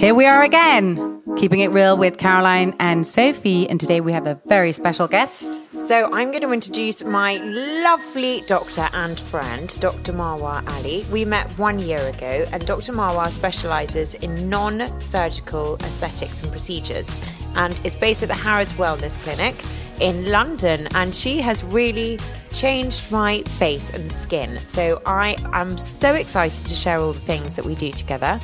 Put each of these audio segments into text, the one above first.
Here we are again, keeping it real with Caroline and Sophie. And today we have a very special guest. So I'm going to introduce my lovely doctor and friend, Dr. Marwa Ali. We met one year ago, and Dr. Marwa specialises in non-surgical aesthetics and procedures, and is based at the Harrods Wellness Clinic in London. And she has really changed my face and skin. So I am so excited to share all the things that we do together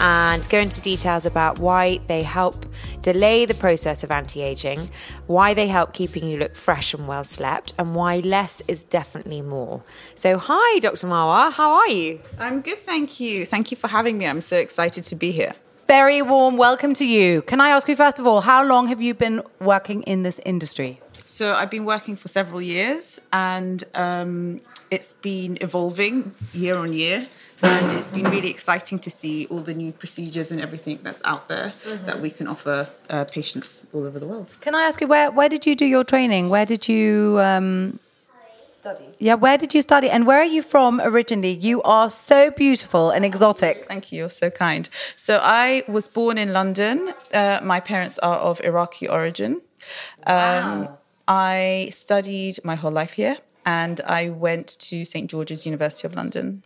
and go into details about why they help delay the process of anti aging, why they help keeping you look fresh and well slept, and why less is definitely more. So, hi, Dr. Marwa, how are you? I'm good, thank you. Thank you for having me. I'm so excited to be here. Very warm welcome to you. Can I ask you, first of all, how long have you been working in this industry? So, I've been working for several years and um, it's been evolving year on year. And it's been really exciting to see all the new procedures and everything that's out there that we can offer uh, patients all over the world. Can I ask you, where, where did you do your training? Where did you. Um, Study. yeah, where did you study? And where are you from originally? You are so beautiful and exotic. Thank you. You're so kind. So I was born in London. Uh, my parents are of Iraqi origin. Um, I studied my whole life here, and I went to St George's University of London.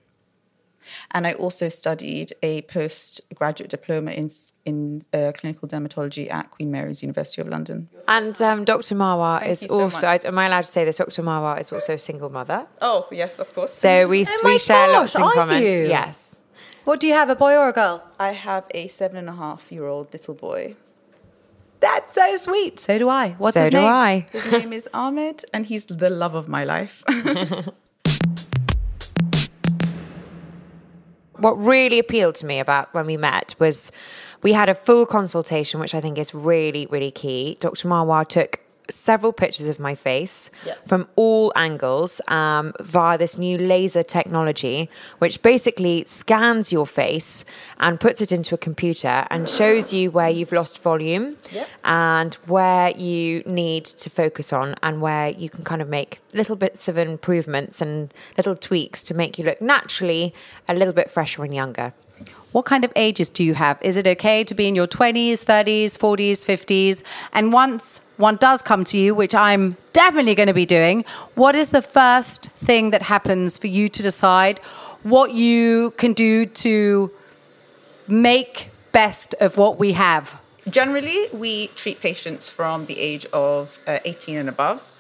And I also studied a postgraduate diploma in in uh, clinical dermatology at Queen Mary's University of London. And um, Dr. Marwa Thank is so also, much. am I allowed to say this? Dr. Marwa is also a single mother. Oh yes, of course. So we, Oh we share lots in common. you? Yes. What do you have, a boy or a girl? I have a seven and a half year old little boy. That's so sweet. So do I. What's so his do name? I. His name is Ahmed, and he's the love of my life. what really appealed to me about when we met was we had a full consultation, which I think is really, really key. Dr. Marwa took several pictures of my face from all angles um, via this new laser technology, which basically scans your face and puts it into a computer and shows you where you've lost volume and where you need to focus on and where you can kind of make little bits of improvements and little tweaks to make you look naturally a little bit fresher and younger. What kind of ages do you have? Is it okay to be in your 20s, 30s, 40s, 50s? And once one does come to you, which I'm definitely going to be doing, what is the first thing that happens for you to decide what you can do to make best of what we have? Generally, we treat patients from the age of uh, 18 and above.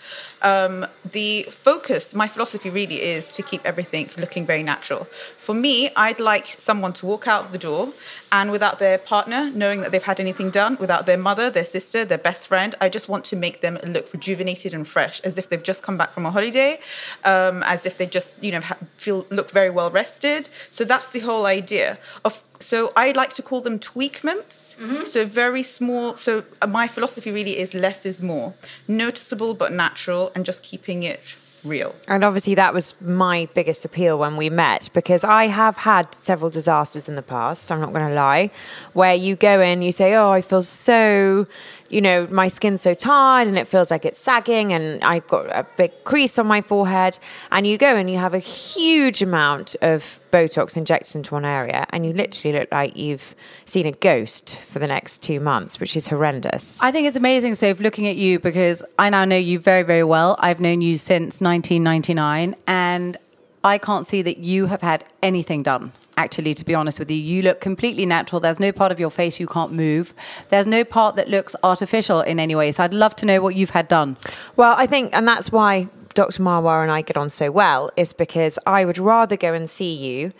Um, the focus, my philosophy really is to keep everything looking very natural. For me, I'd like someone to walk out the door and without their partner knowing that they've had anything done, without their mother, their sister, their best friend, I just want to make them look rejuvenated and fresh, as if they've just come back from a holiday, um, as if they just, you know, feel look very well rested. So that's the whole idea of. So I like to call them tweakments. So very small. So my philosophy really is less is more, noticeable but natural, and just keeping it real. And obviously, that was my biggest appeal when we met because I have had several disasters in the past. I'm not going to lie, where you go in, you say, Oh, I feel so, you know, my skin's so tired and it feels like it's sagging and I've got a big crease on my forehead. And you go and you have a huge amount of Botox injected into one area, and you literally look like you've seen a ghost for the next two months, which is horrendous. I think it's amazing, Soph, looking at you because I now know you very, very well. I've known you since 1999, and I can't see that you have had anything done. Actually, to be honest with you, you look completely natural. There's no part of your face you can't move. There's no part that looks artificial in any way. So I'd love to know what you've had done. Well, I think, and that's why Dr. Marwa and I get on so well, is because I would rather go and see you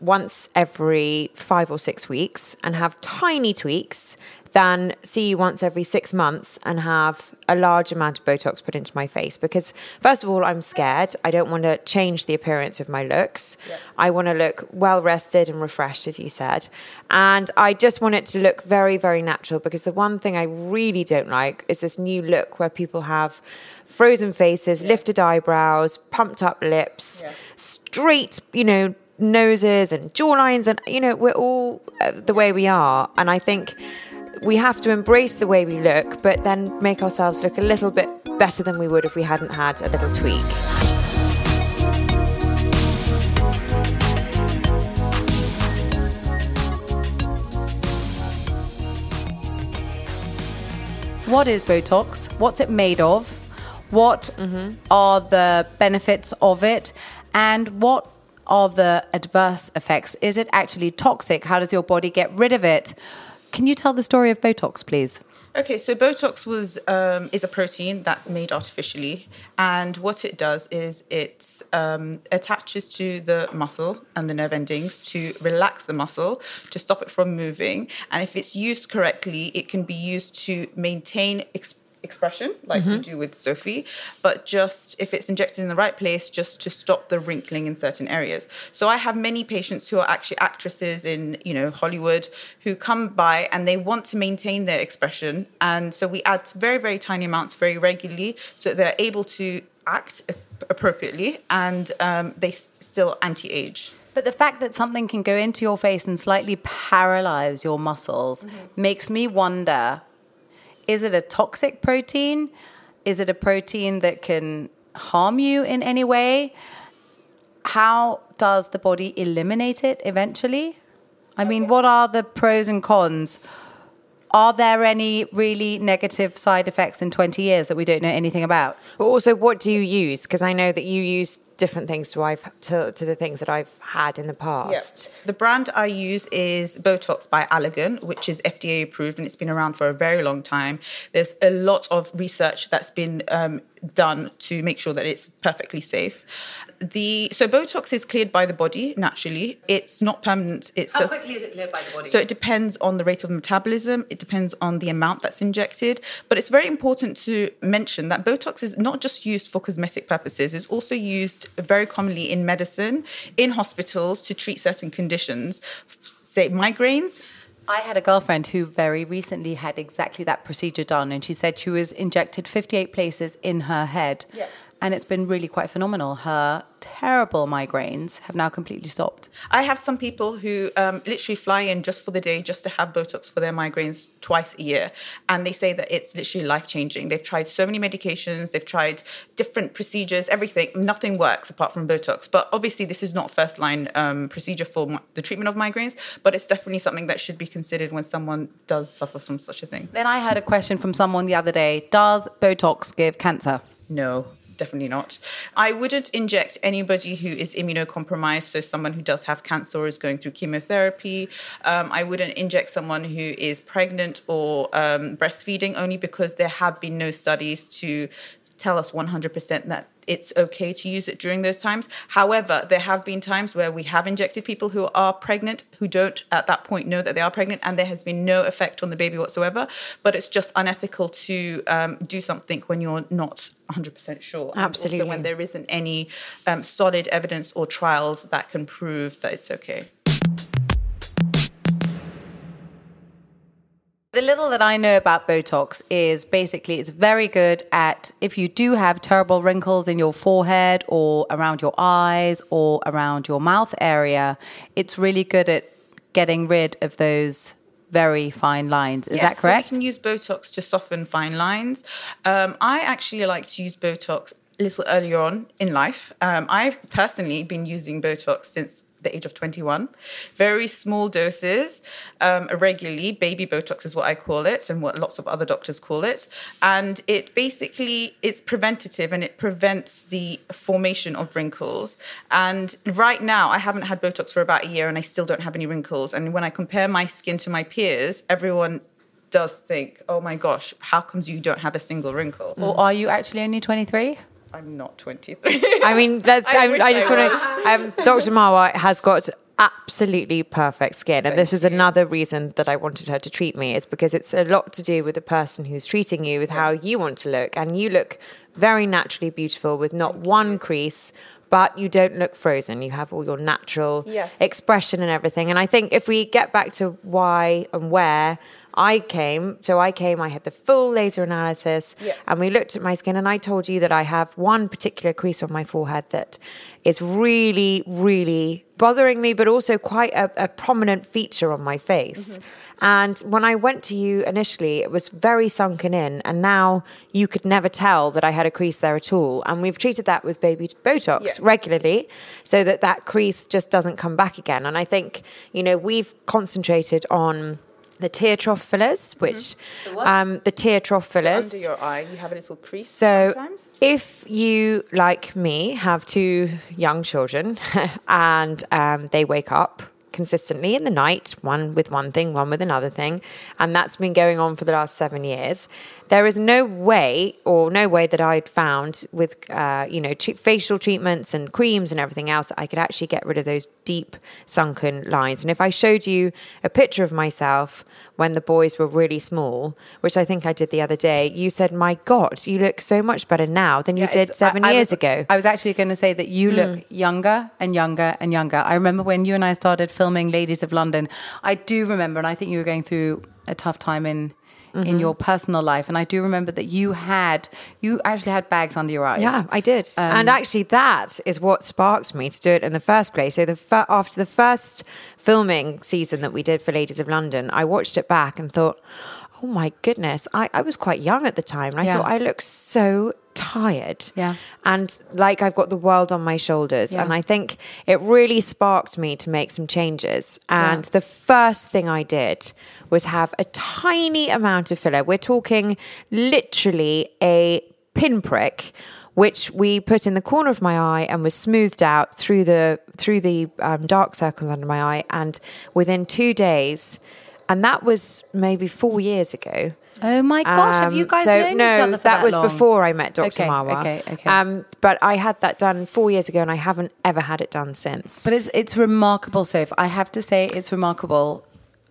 once every five or six weeks and have tiny tweaks than see you once every six months and have a large amount of Botox put into my face. Because, first of all, I'm scared. I don't want to change the appearance of my looks. I want to look well rested and refreshed, as you said. And I just want it to look very, very natural because the one thing I really don't like is this new look where people have frozen faces, lifted eyebrows, pumped up lips, straight, you know, noses and jawlines and you know we're all uh, the way we are and i think we have to embrace the way we look but then make ourselves look a little bit better than we would if we hadn't had a little tweak What is Botox? What's it made of? What mm-hmm. are the benefits of it? And what are the adverse effects? Is it actually toxic? How does your body get rid of it? Can you tell the story of Botox, please? Okay, so Botox was um, is a protein that's made artificially, and what it does is it um, attaches to the muscle and the nerve endings to relax the muscle to stop it from moving. And if it's used correctly, it can be used to maintain. Ex- expression like we do with Sophie, but just if it's injected in the right place, just to stop the wrinkling in certain areas. So I have many patients who are actually actresses in you know Hollywood who come by and they want to maintain their expression, and so we add very very tiny amounts very regularly so that they're able to act appropriately and um, they s- still anti-age. But the fact that something can go into your face and slightly paralyze your muscles makes me wonder is it a toxic protein? Is it a protein that can harm you in any way? How does the body eliminate it eventually? I mean, what are the pros and cons? Are there any really negative side effects in 20 years that we don't know anything about? but also what do you use because i know that you use different things to i've to, to the things that i've had in the past The brand I use is Botox by Allergan, which is FDA approved and it's been around for a very long time. There's a lot of research that's been um, done to make sure that it's perfectly safe. The so Botox is cleared by the body naturally. It's not permanent. It's just, quickly is it cleared by the body? So it depends on the rate of metabolism, it depends on the amount that's injected. But it's very important to mention that Botox is not just used for cosmetic purposes, it's also used very commonly in medicine, in hospitals to treat certain conditions, say migraines. I had a girlfriend who very recently had exactly that procedure done, and she said she was injected 58 places in her head. Yeah. And it's been really quite phenomenal. Her terrible migraines have now completely stopped. I have some people who um, literally fly in just for the day, just to have Botox for their migraines twice a year. And they say that it's literally life changing. They've tried so many medications, they've tried different procedures, everything. Nothing works apart from Botox. But obviously, this is not first line um, procedure for the treatment of migraines, but it's definitely something that should be considered when someone does suffer from such a thing. Then I had a question from someone the other day Does Botox give cancer? No, definitely not. I wouldn't inject anybody who is immunocompromised, so someone who does have cancer or is going through chemotherapy. Um, I wouldn't inject someone who is pregnant or um, breastfeeding, only because there have been no studies to tell us 100% that it's okay to use it during those times. However, there have been times where we have injected people who are pregnant who don't at that point know that they are pregnant and there has been no effect on the baby whatsoever. But it's just unethical to um, do something when you're not 100% sure. Absolutely. When there isn't any um, solid evidence or trials that can prove that it's okay. The little that I know about Botox is basically it's very good at if you do have terrible wrinkles in your forehead or around your eyes or around your mouth area, it's really good at getting rid of those very fine lines. Is that So correct? you can use Botox to soften fine lines. Um, I actually like to use Botox a little earlier on in life. Um, I've personally been using Botox since the age of 21. Very small doses, um, regularly. Baby Botox is what I call it, and what lots of other doctors call it. And it basically it's preventative and it prevents the formation of wrinkles. And right now, I haven't had Botox for about a year, and I still don't have any wrinkles. And when I compare my skin to my peers, everyone does think, "Oh my gosh, how comes you don't have a single wrinkle?" Or are you actually only 23? I'm not 23. I mean, let's. I I, I just want to. Um, Dr. Marwa has got absolutely perfect skin, and this was another reason that I wanted her to treat me. Is because it's a lot to do with the person who's treating you, with how you want to look, and you look very naturally beautiful with not one crease. But you don't look frozen. You have all your natural Yes. expression and everything. And I think if we get back to why and where I came, so I came, I had the full laser analysis, Yeah. and we looked at my skin, and I told you that I have one particular crease on my forehead that is really, really bothering me, but also quite a, a prominent feature on my face. Mm-hmm. And when I went to you initially, it was very sunken in, and now you could never tell that I had a crease there at all. And we've treated that with baby Botox Yeah. regularly so that that crease just doesn't come back again. And I think, you know, we've concentrated on the tear trough fillers, which um, the tear trough fillers. Under your eye, you have a little crease So, sometimes. if you, like me, have two young children and um, they wake up consistently in the night, one with one thing, one with another thing, and that's been going on for the last seven years, there is no way, or no way that I'd found with, uh, you know, tre- facial treatments and creams and everything else, I could actually get rid of those deep sunken lines. And if I showed you a picture of myself when the boys were really small, which I think I did the other day, you said, "My God, you look so much better now than you Yeah, did seven I- I years was- ago." I was actually going to say that you look younger and younger and younger. I remember when you and I started filming Ladies of London. I do remember, and I think you were going through a tough time in in your personal life, and I do remember that you had you actually had bags under your eyes. Yeah, I did. Um, and actually, that is what sparked me to do it in the first place. So, the fir- after the first filming season that we did for Ladies of London, I watched it back and thought, oh my goodness, I, I was quite young at the time. And I Yeah. thought, I look so tired. Yeah. And like I've got the world on my shoulders. Yeah. And I think it really sparked me to make some changes. And the first thing I did was have a tiny amount of filler. We're talking literally a pinprick which we put in the corner of my eye and was smoothed out through the through the um, dark circles under my eye and within two days and that was maybe four years ago Oh my gosh, have you um, guys so known no, each other that, that was long? before I met Dr. Okay, Marwa. okay, okay. Um, but I had that done four years ago, and I haven't ever had it done since. But it's it's remarkable, Soph. I have to say, it's remarkable.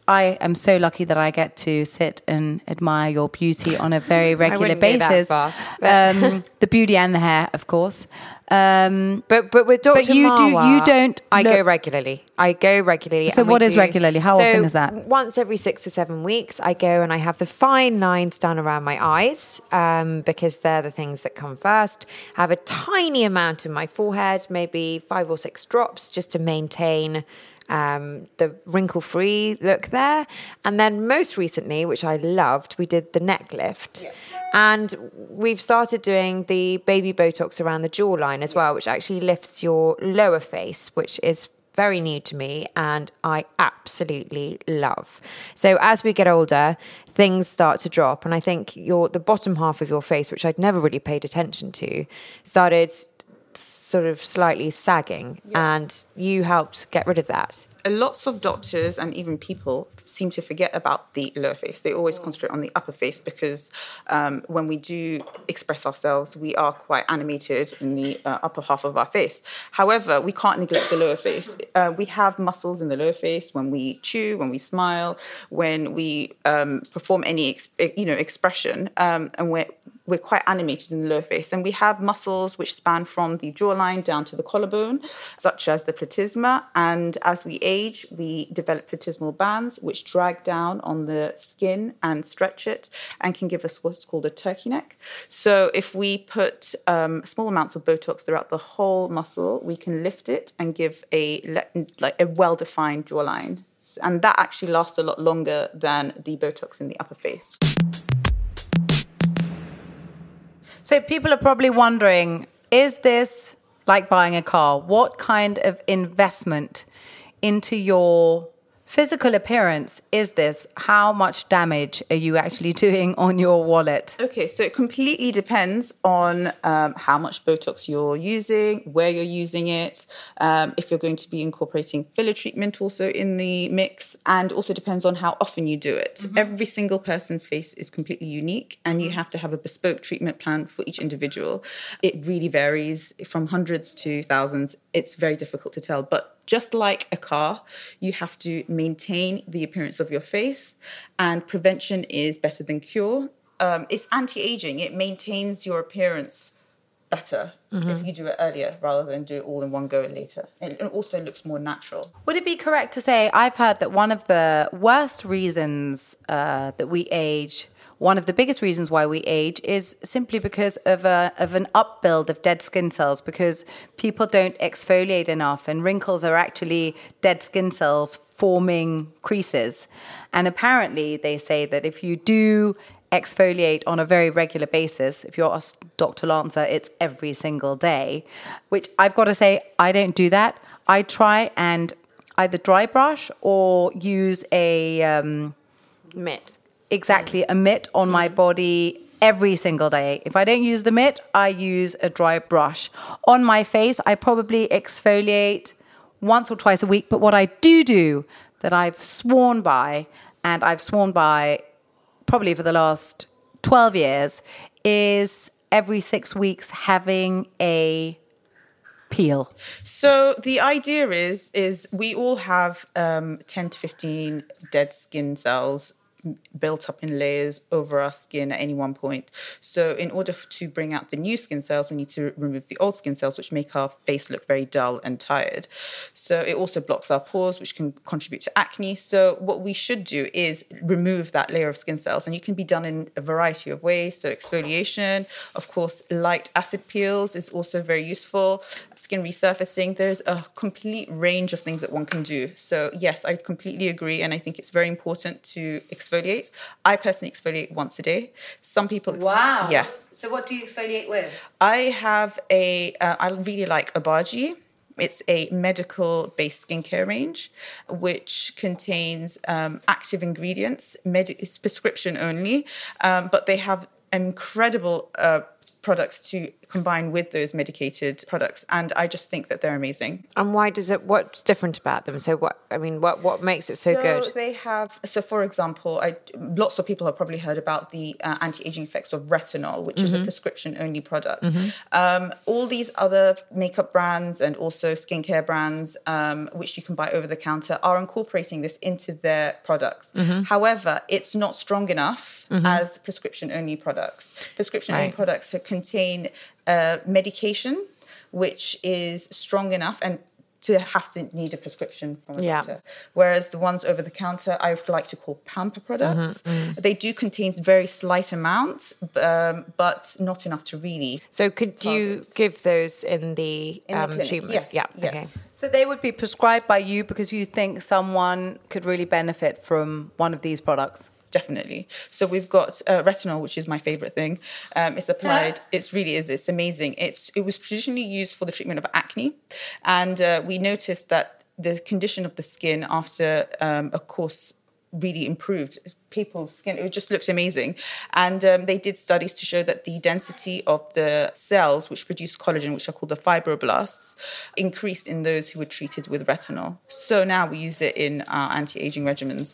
I am so lucky that I get to sit and admire your beauty on a very regular wouldn't go that basis. far, um, the beauty and the hair, of course. Um, But but with Dr. But you do you don't. I go regularly. I go regularly. So what is do- regularly? How so often is that? Once every six or seven weeks, I go and I have the fine lines done around my eyes um, because they're the things that come first. I have a tiny amount in my forehead, maybe five or six drops, just to maintain. Um, the wrinkle free look there. And then most recently, which I loved, we did the neck lift. And we've started doing the baby Botox around the jawline as well, which actually lifts your lower face, which is very new to me and I absolutely love. So as we get older, things start to drop. And I think your the bottom half of your face, which I'd never really paid attention to, started sort of slightly sagging. And you helped get rid of that. lots of doctors and even people seem to forget about the lower face. They always concentrate on the upper face because um, when we do express ourselves, we are quite animated in the uh, upper half of our face. However, we can't neglect the lower face. Uh, we have muscles in the lower face when we chew, when we smile, when we um, perform any ex- you know expression, um, and we're we're quite animated in the lower face. And we have muscles which span from the jawline down to the collarbone, such as the platysma. And as we age, we develop platysmal bands which drag down on the skin and stretch it and can give us what's called a turkey neck. So if we put um, small amounts of Botox throughout the whole muscle, we can lift it and give a like a well-defined jawline. And that actually lasts a lot longer than the Botox in the upper face. So people are probably wondering, is this like buying a car? What kind of investment into your physical appearance is this? How much damage are you actually doing on your wallet? Okay, so it completely depends on um, how much Botox you're using, where you're using it, um, if you're going to be incorporating filler treatment also in the mix, and also depends on how often you do it. Every single person's face is completely unique, and you have to have a bespoke treatment plan for each individual. It really varies from hundreds to thousands. It's very difficult to tell, but just like a car, you have to maintain the appearance of your face, and prevention is better than cure. Um, it's anti aging, it maintains your appearance better if you do it earlier rather than do it all in one go later. And it also looks more natural. Would it be correct to say I've heard that one of the worst reasons uh, that we age, one of the biggest reasons why we age, is simply because of a of an upbuild of dead skin cells because people don't exfoliate enough, and wrinkles are actually dead skin cells forming creases. And apparently, they say that if you do exfoliate on a very regular basis. If you ask Dr. Lancer, it's every single day, which I've got to say, I don't do that. I try and either dry brush or use a um, Mitt. Exactly a mitt on my body every single day. If I don't use the mitt, I use a dry brush. On my face, I probably exfoliate once or twice a week. But what I do do that I've sworn by, and I've sworn by probably for the last 12 years, is every six weeks having a peel. So the idea is is we all have um, 10 to 15 dead skin cells built up in layers over our skin at any one point. So in order to bring out the new skin cells, we need to remove the old skin cells, which make our face look very dull and tired. So it also blocks our pores, which can contribute to acne. So what we should do is remove that layer of skin cells, and you can be done in a variety of ways. So exfoliation, of course, light acid peels is also very useful. Skin resurfacing. There's a complete range of things that one can do. So yes, I completely agree, and I think it's very important to exfoliate. I personally exfoliate once a day. Some people, ex- yes, So what do you exfoliate with? I have a. Uh, I really like Obagi. It's a medical based skincare range which contains um, active ingredients. Medi- it's prescription only, um, but they have incredible uh, products to combine with those medicated products. And I just think that they're amazing. And why does it? What's different about them? So what? I mean, what what makes it so, good? They have so, for example, I lots of people have probably heard about the uh, anti-aging effects of retinol, which Mm-hmm. is a prescription-only product. Um, all these other makeup brands and also skincare brands, um, which you can buy over the counter, are incorporating this into their products. Mm-hmm. However, it's not strong enough as prescription-only products. Prescription-only Right. products contain uh, medication, which is strong enough and to have to need a prescription from a Yeah. doctor. Whereas the ones over the counter, I would like to call pamper products. Mm-hmm, They do contain very slight amounts, um, but not enough to really. So could you give those in the, In the um, clinic, treatment? yes, Yeah. yeah. Okay. So they would be prescribed by you because you think someone could really benefit from one of these products. Definitely. So we've got uh, retinol, which is my favorite thing. Um, it's applied. It's really is. It's amazing. It's it was traditionally used for the treatment of acne, and uh, we noticed that the condition of the skin after um, a course really improved. People's skin it just looked amazing, and um, they did studies to show that the density of the cells which produce collagen, which are called the fibroblasts, increased in those who were treated with retinol. So now we use it in our anti-aging regimens.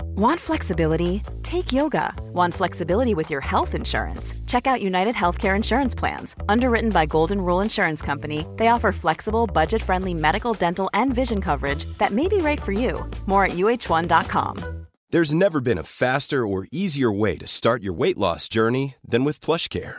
Want flexibility? Take yoga. Want flexibility with your health insurance? Check out United Healthcare Insurance Plans. Underwritten by Golden Rule Insurance Company, they offer flexible, budget friendly medical, dental, and vision coverage that may be right for you. More at uhone.com. There's never been a faster or easier way to start your weight loss journey than with PlushCare.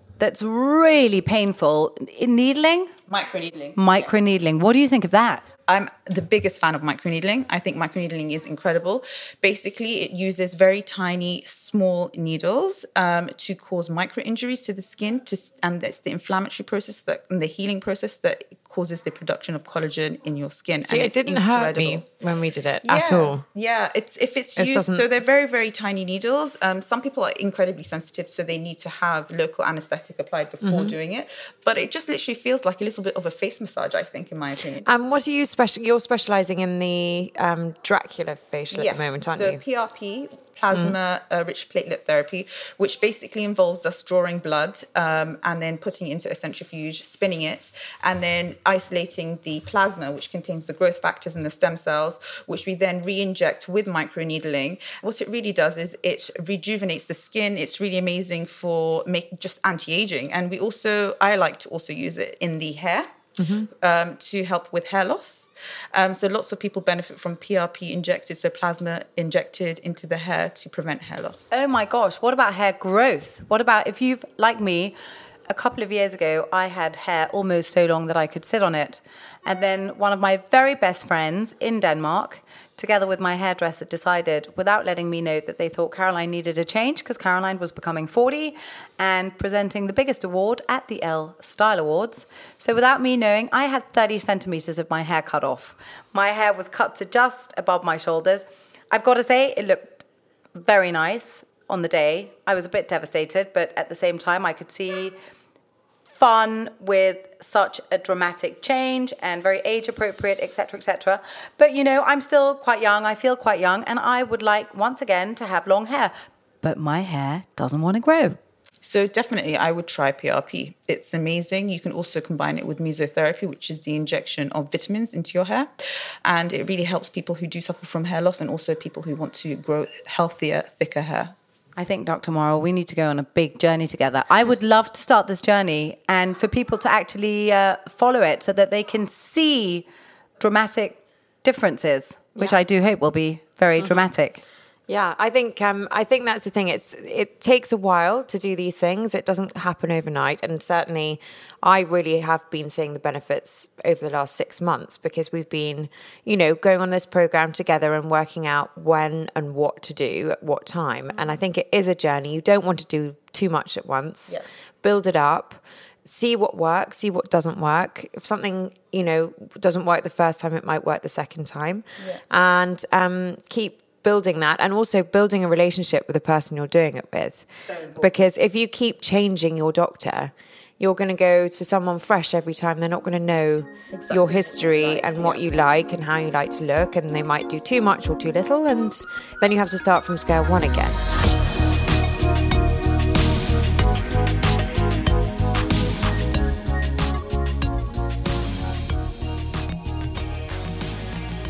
that's really painful? In needling? Microneedling. Microneedling. What do you think of that? I'm the biggest fan of microneedling. I think microneedling is incredible. Basically, it uses very tiny, small needles um, to cause micro injuries to the skin, to, and it's the inflammatory process that, and the healing process that causes the production of collagen in your skin. So and it didn't hurt me when we did it yeah, at all. Yeah, it's if it's It used. doesn't- So they're very very tiny needles. Um, some people are incredibly sensitive, so they need to have local anesthetic applied before Mm-hmm. doing it. But it just literally feels like a little bit of a face massage. I think, in my opinion. And what are you special? You're specialising in the um, Dracula facial at the moment, aren't so you? So PRP, plasma uh, rich platelet therapy, which basically involves us drawing blood um, and then putting it into a centrifuge, spinning it, and then isolating the plasma, which contains the growth factors and the stem cells, which we then re-inject with microneedling. What it really does is it rejuvenates the skin. It's really amazing for make just anti-aging, and we also I like to also use it in the hair um, to help with hair loss. Um, so lots of people benefit from PRP injected, so plasma injected into the hair to prevent hair loss. Oh my gosh, what about hair growth? What about if you've, like me, a couple of years ago, I had hair almost so long that I could sit on it. And then one of my very best friends in Denmark, together with my hairdresser, decided, without letting me know, that they thought Caroline needed a change because Caroline was becoming 40 and presenting the biggest award at the Elle Style Awards. So without me knowing, I had 30 centimeters of my hair cut off. My hair was cut to just above my shoulders. I've got to say, it looked very nice on the day. I was a bit devastated, but at the same time, I could see fun with such a dramatic change and very age appropriate, etc., etc. But you know, I'm still quite young. I feel quite young, and I would like once again to have long hair. But my hair doesn't want to grow. So definitely, I would try PRP. It's amazing. You can also combine it with mesotherapy, which is the injection of vitamins into your hair, and it really helps people who do suffer from hair loss and also people who want to grow healthier, thicker hair. I think, Dr. Marwa, we need to go on a big journey together. I would love to start this journey and for people to actually uh, follow it so that they can see dramatic differences, which I do hope will be very dramatic. Yeah, I think um, I think that's the thing. It's it takes a while to do these things. It doesn't happen overnight, and certainly, I really have been seeing the benefits over the last six months because we've been, you know, going on this program together and working out when and what to do at what time. And I think it is a journey. You don't want to do too much at once. Yeah. Build it up. See what works, see what doesn't work. If something, you know, doesn't work the first time, it might work the second time. And um, keep building that and also building a relationship with the person you're doing it with. Because if you keep changing your doctor, you're going to go to someone fresh every time. They're not going to know your history and what you like and how you like to look. And they might do too much or too little. And then you have to start from square one again.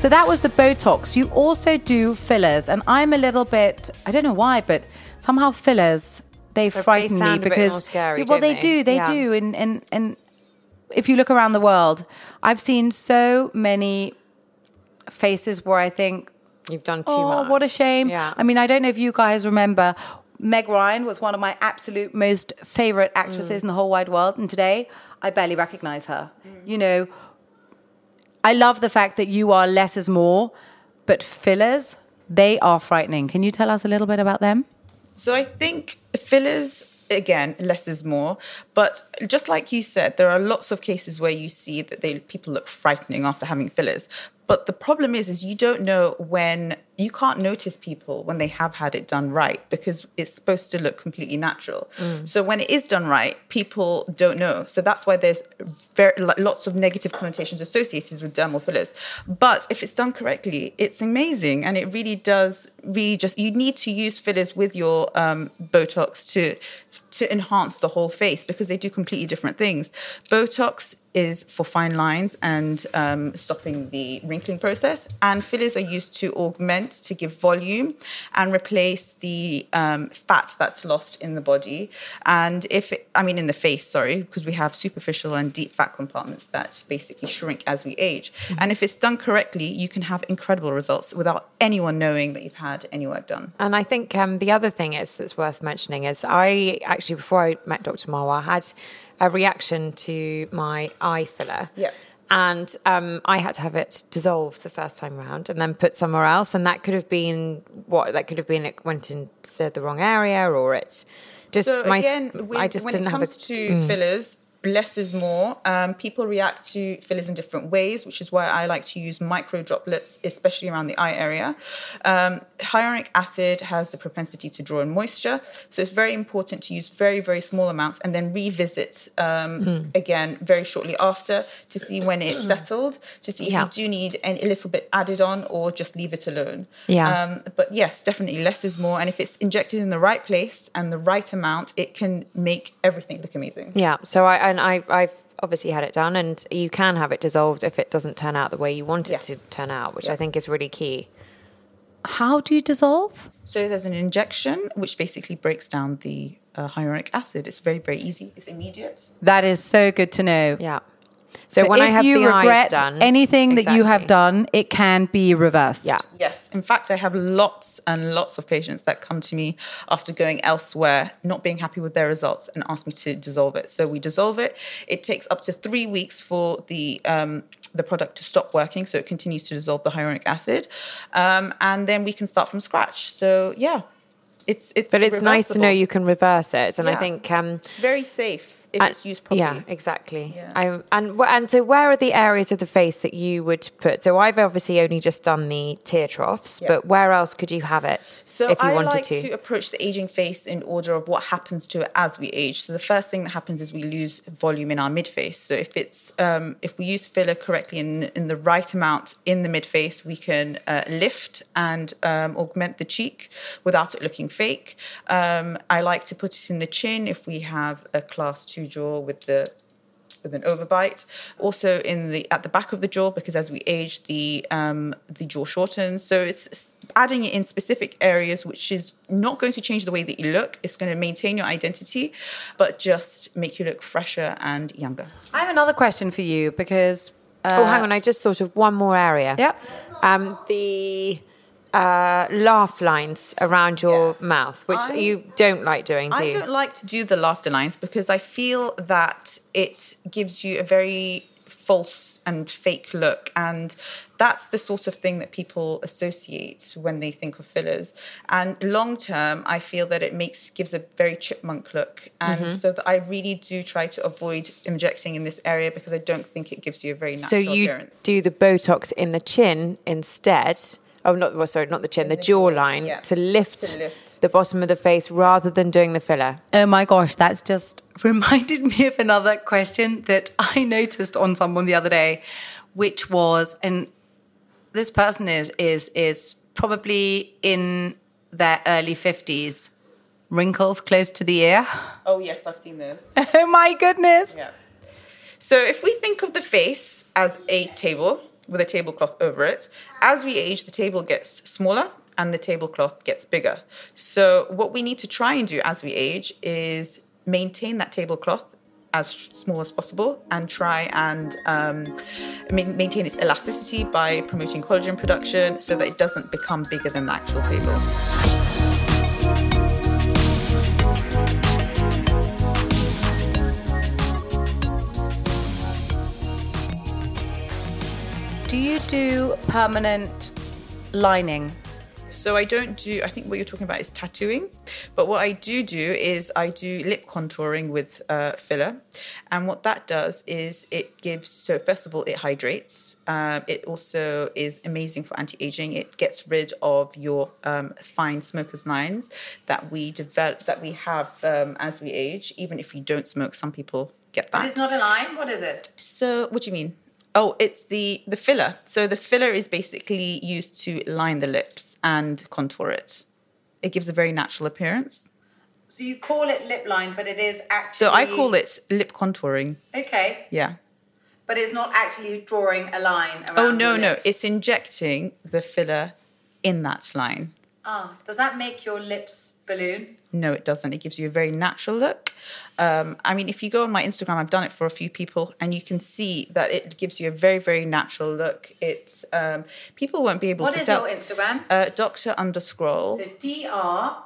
So that was the Botox. You also do fillers, and I'm a little bit, I don't know why, but somehow fillers, they frighten me a bit because. more scary, well, they they? do, they Yeah. do. And, and, and if you look around the world, I've seen so many faces where I think, You've done too oh, much. what a shame. Yeah. I mean, I don't know if you guys remember, Meg Ryan was one of my absolute most favorite actresses mm. in the whole wide world. And today, I barely recognize her. Mm. You know, I love the fact that you are less is more, but fillers, they are frightening. Can you tell us a little bit about them? So I think fillers again less is more But just like you said, there are lots of cases where you see that they people look frightening after having fillers. But the problem is, is you don't know when you can't notice people when they have had it done right because it's supposed to look completely natural. So when it is done right, people don't know. So that's why there's very lots of negative connotations associated with dermal fillers. But if it's done correctly, it's amazing, and it really does really just you need to use fillers with your um, Botox to to enhance the whole face because they do completely different things. Botox is for fine lines and um, stopping the wrinkling process, and fillers are used to augment, to give volume, and replace the um, fat that's lost in the body. And if it, I mean in the face, sorry, because we have superficial and deep fat compartments that basically shrink as we age. And if it's done correctly, you can have incredible results without anyone knowing that you've had any work done. And I think um, the other thing is that's worth mentioning is I actually before I met Dr. Marwa had a reaction to my eye filler. Yeah. And um, I had to have it dissolved the first time round and then put somewhere else. And that could have been what that could have been it went into the wrong area or it just So my again, I just when didn't it have a comes to fillers, less is more. Um, people react to fillers in different ways, which is why I like to use micro droplets, especially around the eye area. Um, hyaluronic acid has the propensity to draw in moisture, so it's very important to use very, very small amounts and then revisit um, Hmm. again very shortly after to see when it's settled, to see if you do need any, a little bit added on or just leave it alone. Yeah. Um, but yes, definitely less is more. And if it's injected in the right place and the right amount, it can make everything look amazing. Yeah. So I and I I've obviously had it done, and you can have it dissolved if it doesn't turn out the way you want it Yes. to turn out, which Yeah. I think is really key. How do you dissolve? So there's an injection which basically breaks down the uh, hyaluronic acid. It's very, very easy. It's immediate. That is so good to know. Yeah. So, when if I have you the regret eyes done, anything that you have done, it can be reversed. yeah. Yes. In fact, I have lots and lots of patients that come to me after going elsewhere, not being happy with their results, and ask me to dissolve it. So we dissolve it. It takes up to three weeks for the um, the product to stop working, so it continues to dissolve the hyaluronic acid, um, and then we can start from scratch. So yeah, it's it's. But it's nice to know you can reverse it, and I think um, It's very safe if and- it's used properly. Yeah, exactly. Yeah. I, and and so, where are the areas of the face that you would put? So I've obviously only just done the tear troughs, Yeah. but where else could you have it So if you I wanted like to? to. approach the aging face in order of what happens to it as we age. So the first thing that happens is we lose volume in our mid face. So if it's um, if we use filler correctly in in the right amount in the mid face, we can uh, lift and um, augment the cheek without it looking fake. Um, I like to put it in the chin if we have a class two jaw with the with an overbite. Also in the at the back of the jaw because as we age, the um, the jaw shortens. So it's adding it in specific areas, which is not going to change the way that you look. It's going to maintain your identity, but just make you look fresher and younger. I have another question for you because. Uh, oh, hang on! I just thought of one more area. Yep. Um, the uh, laugh lines around your Yes. mouth, which I- you don't like doing, do I you? don't like to do the laughter lines because I feel that it gives you a very false and fake look and that's the sort of thing that people associate when they think of fillers and long term i feel that it makes gives a very chipmunk look and Mm-hmm. so that i really do try to avoid injecting in this area because i don't think it gives you a very natural appearance. so you appearance do the Botox in the chin instead. Oh, not well, sorry, not the chin, the, jawline yeah. to lift, To lift. the bottom of the face rather than doing the filler. Oh my gosh, that's just reminded me of another question that I noticed on someone the other day, which was, and this person is is is probably in their early fifties, wrinkles close to the ear. oh yes i've seen this Oh my goodness! Yeah. So if we think of the face as a table with a tablecloth over it, as we age, the table gets smaller and the tablecloth gets bigger. So what we need to try and do as we age is maintain that tablecloth as small as possible and try and um, ma- maintain its elasticity by promoting collagen production so that it doesn't become bigger than the actual table. Do permanent lining? So I don't do. I think what you're talking about is tattooing, but what I do do is I do lip contouring with uh, filler, and what that does is it gives. So first of all, it hydrates. Um, it also is amazing for anti-aging. It gets rid of your um, fine smokers lines that we develop that we have um, as we age. Even if you don't smoke, some people get that. But It's not a line. What is it? So what do you mean? Oh, it's the the filler. So the filler is basically used to line the lips and contour it. It gives a very natural appearance. So you call it lip line, but it is actually. So I call it lip contouring. Okay, Yeah. but it's not actually drawing a line oh, around. Oh no no! It's injecting the filler in that line. Ah, does that make your lips balloon? No, it doesn't. It gives you a very natural look. Um, I mean, if you go on my Instagram, I've done it for a few people, and you can see that it gives you a very, very natural look. It's um, people won't be able What to is tell. your Instagram? Uh, Doctor underscroll So D R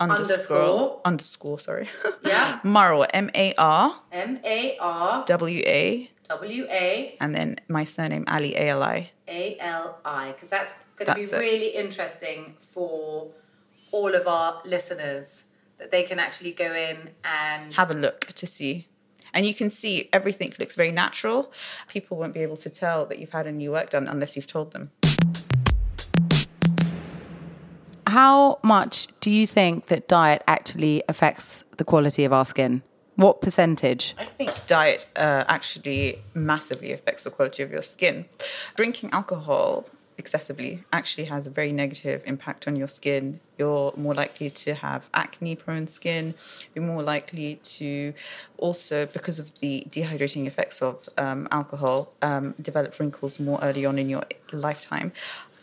underscore underscore. Sorry. Yeah. Marwa M A R M A R W A, W A and then my surname Ali A L I. A L I, because that's going to be it. really interesting for all of our listeners that they can actually go in and Have a look to see. And you can see everything looks very natural. People won't be able to tell that you've had a new work done unless you've told them. How much do you think that diet actually affects the quality of our skin? What percentage? I think diet uh, actually massively affects the quality of your skin. Drinking alcohol excessively actually has a very negative impact on your skin. You're more likely to have acne prone skin. You're more likely to also, because of the dehydrating effects of um, alcohol, um, develop wrinkles more early on in your lifetime.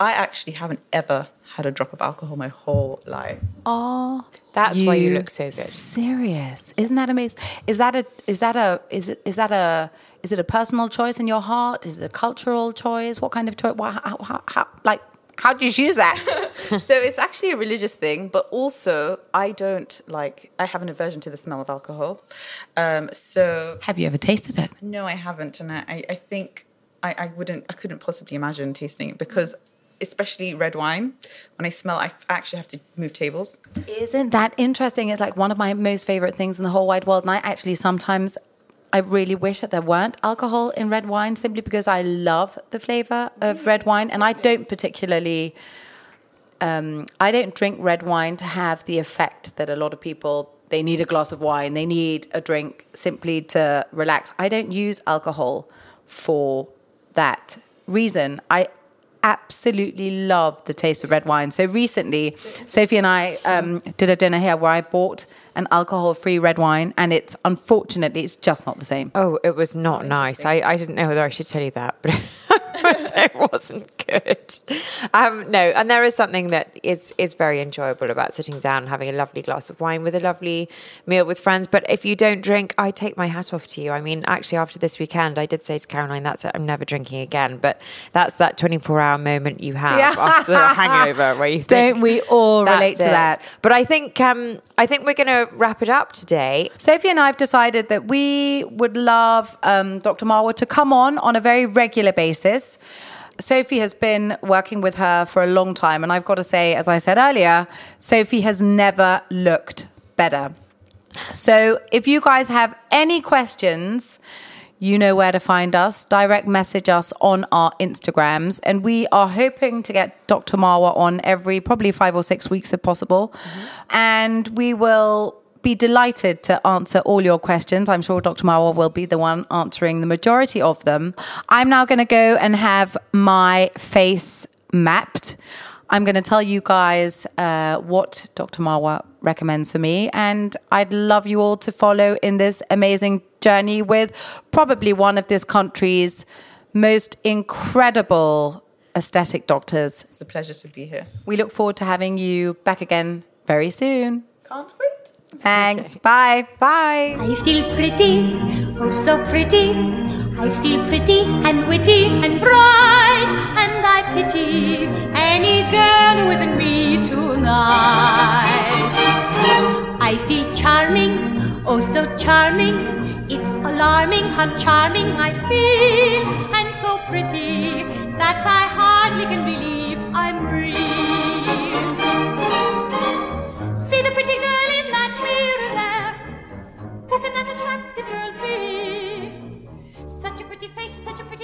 I actually haven't ever had a drop of alcohol my whole life. Oh, That's why you look so good. Serious? Isn't that amazing? Is that a? Is that a? Is it? Is that a? Is it a personal choice in your heart? Is it a cultural choice? What kind of choice? How, how, how, like, how do you choose that? so it's actually a religious thing, but also I don't like. I have an aversion to the smell of alcohol. Um, so Have you ever tasted it? no, I haven't, and I, I- I think I, I wouldn't. I couldn't possibly imagine tasting it because, especially red wine, when I smell, I actually have to move tables. Isn't that interesting? It's like one of my most favorite things in the whole wide world. And I actually sometimes, I really wish that there weren't alcohol in red wine simply because I love the flavor of red wine. And I don't particularly, um, I don't drink red wine to have the effect that a lot of people, they need a glass of wine, they need a drink simply to relax. I don't use alcohol for that reason. I absolutely love the taste of red wine. So recently, Sophie and I um, did a dinner here where I bought an alcohol-free red wine, and it's unfortunately it's just not the same. Oh, it was not nice. I, I didn't know whether I should tell you that, but it wasn't good. Um, no, and there is something that is is very enjoyable about sitting down and having a lovely glass of wine with a lovely meal with friends. But if you don't drink, I take my hat off to you. I mean, actually, after this weekend, I did say to Caroline, "That's it. I'm never drinking again." But that's that 24 hour moment you have Yeah. after the hangover, where you think, Don't we all relate to it." that? But I think um, I think we're going to wrap it up today. Sophie and I have decided that we would love um, Dr. Marwa to come on on a very regular basis. Sophie has been working with her for a long time, and I've got to say, as I said earlier, Sophie has never looked better. So if you guys have any questions, you know where to find us. Direct message us on our Instagrams. And we are hoping to get Dr. Marwa on every probably five or six weeks if possible. And we will be delighted to answer all your questions. I'm sure Dr. Marwa will be the one answering the majority of them. I'm now going to go and have my face mapped. I'm going to tell you guys uh, what Dr. Marwa recommends for me, and I'd love you all to follow in this amazing journey with probably one of this country's most incredible aesthetic doctors. It's a pleasure to be here. We look forward to having you back again very soon. Can't wait. Thanks. Bye. Bye. I feel pretty, oh so pretty. I feel pretty and witty and bright, and I pity any girl who isn't me tonight. I feel charming, oh so charming. It's alarming how charming I feel, and so pretty that I hardly can believe I'm real. See the pretty girl in that mirror there. Who can that attractive girl be? Such a pretty face, such a pretty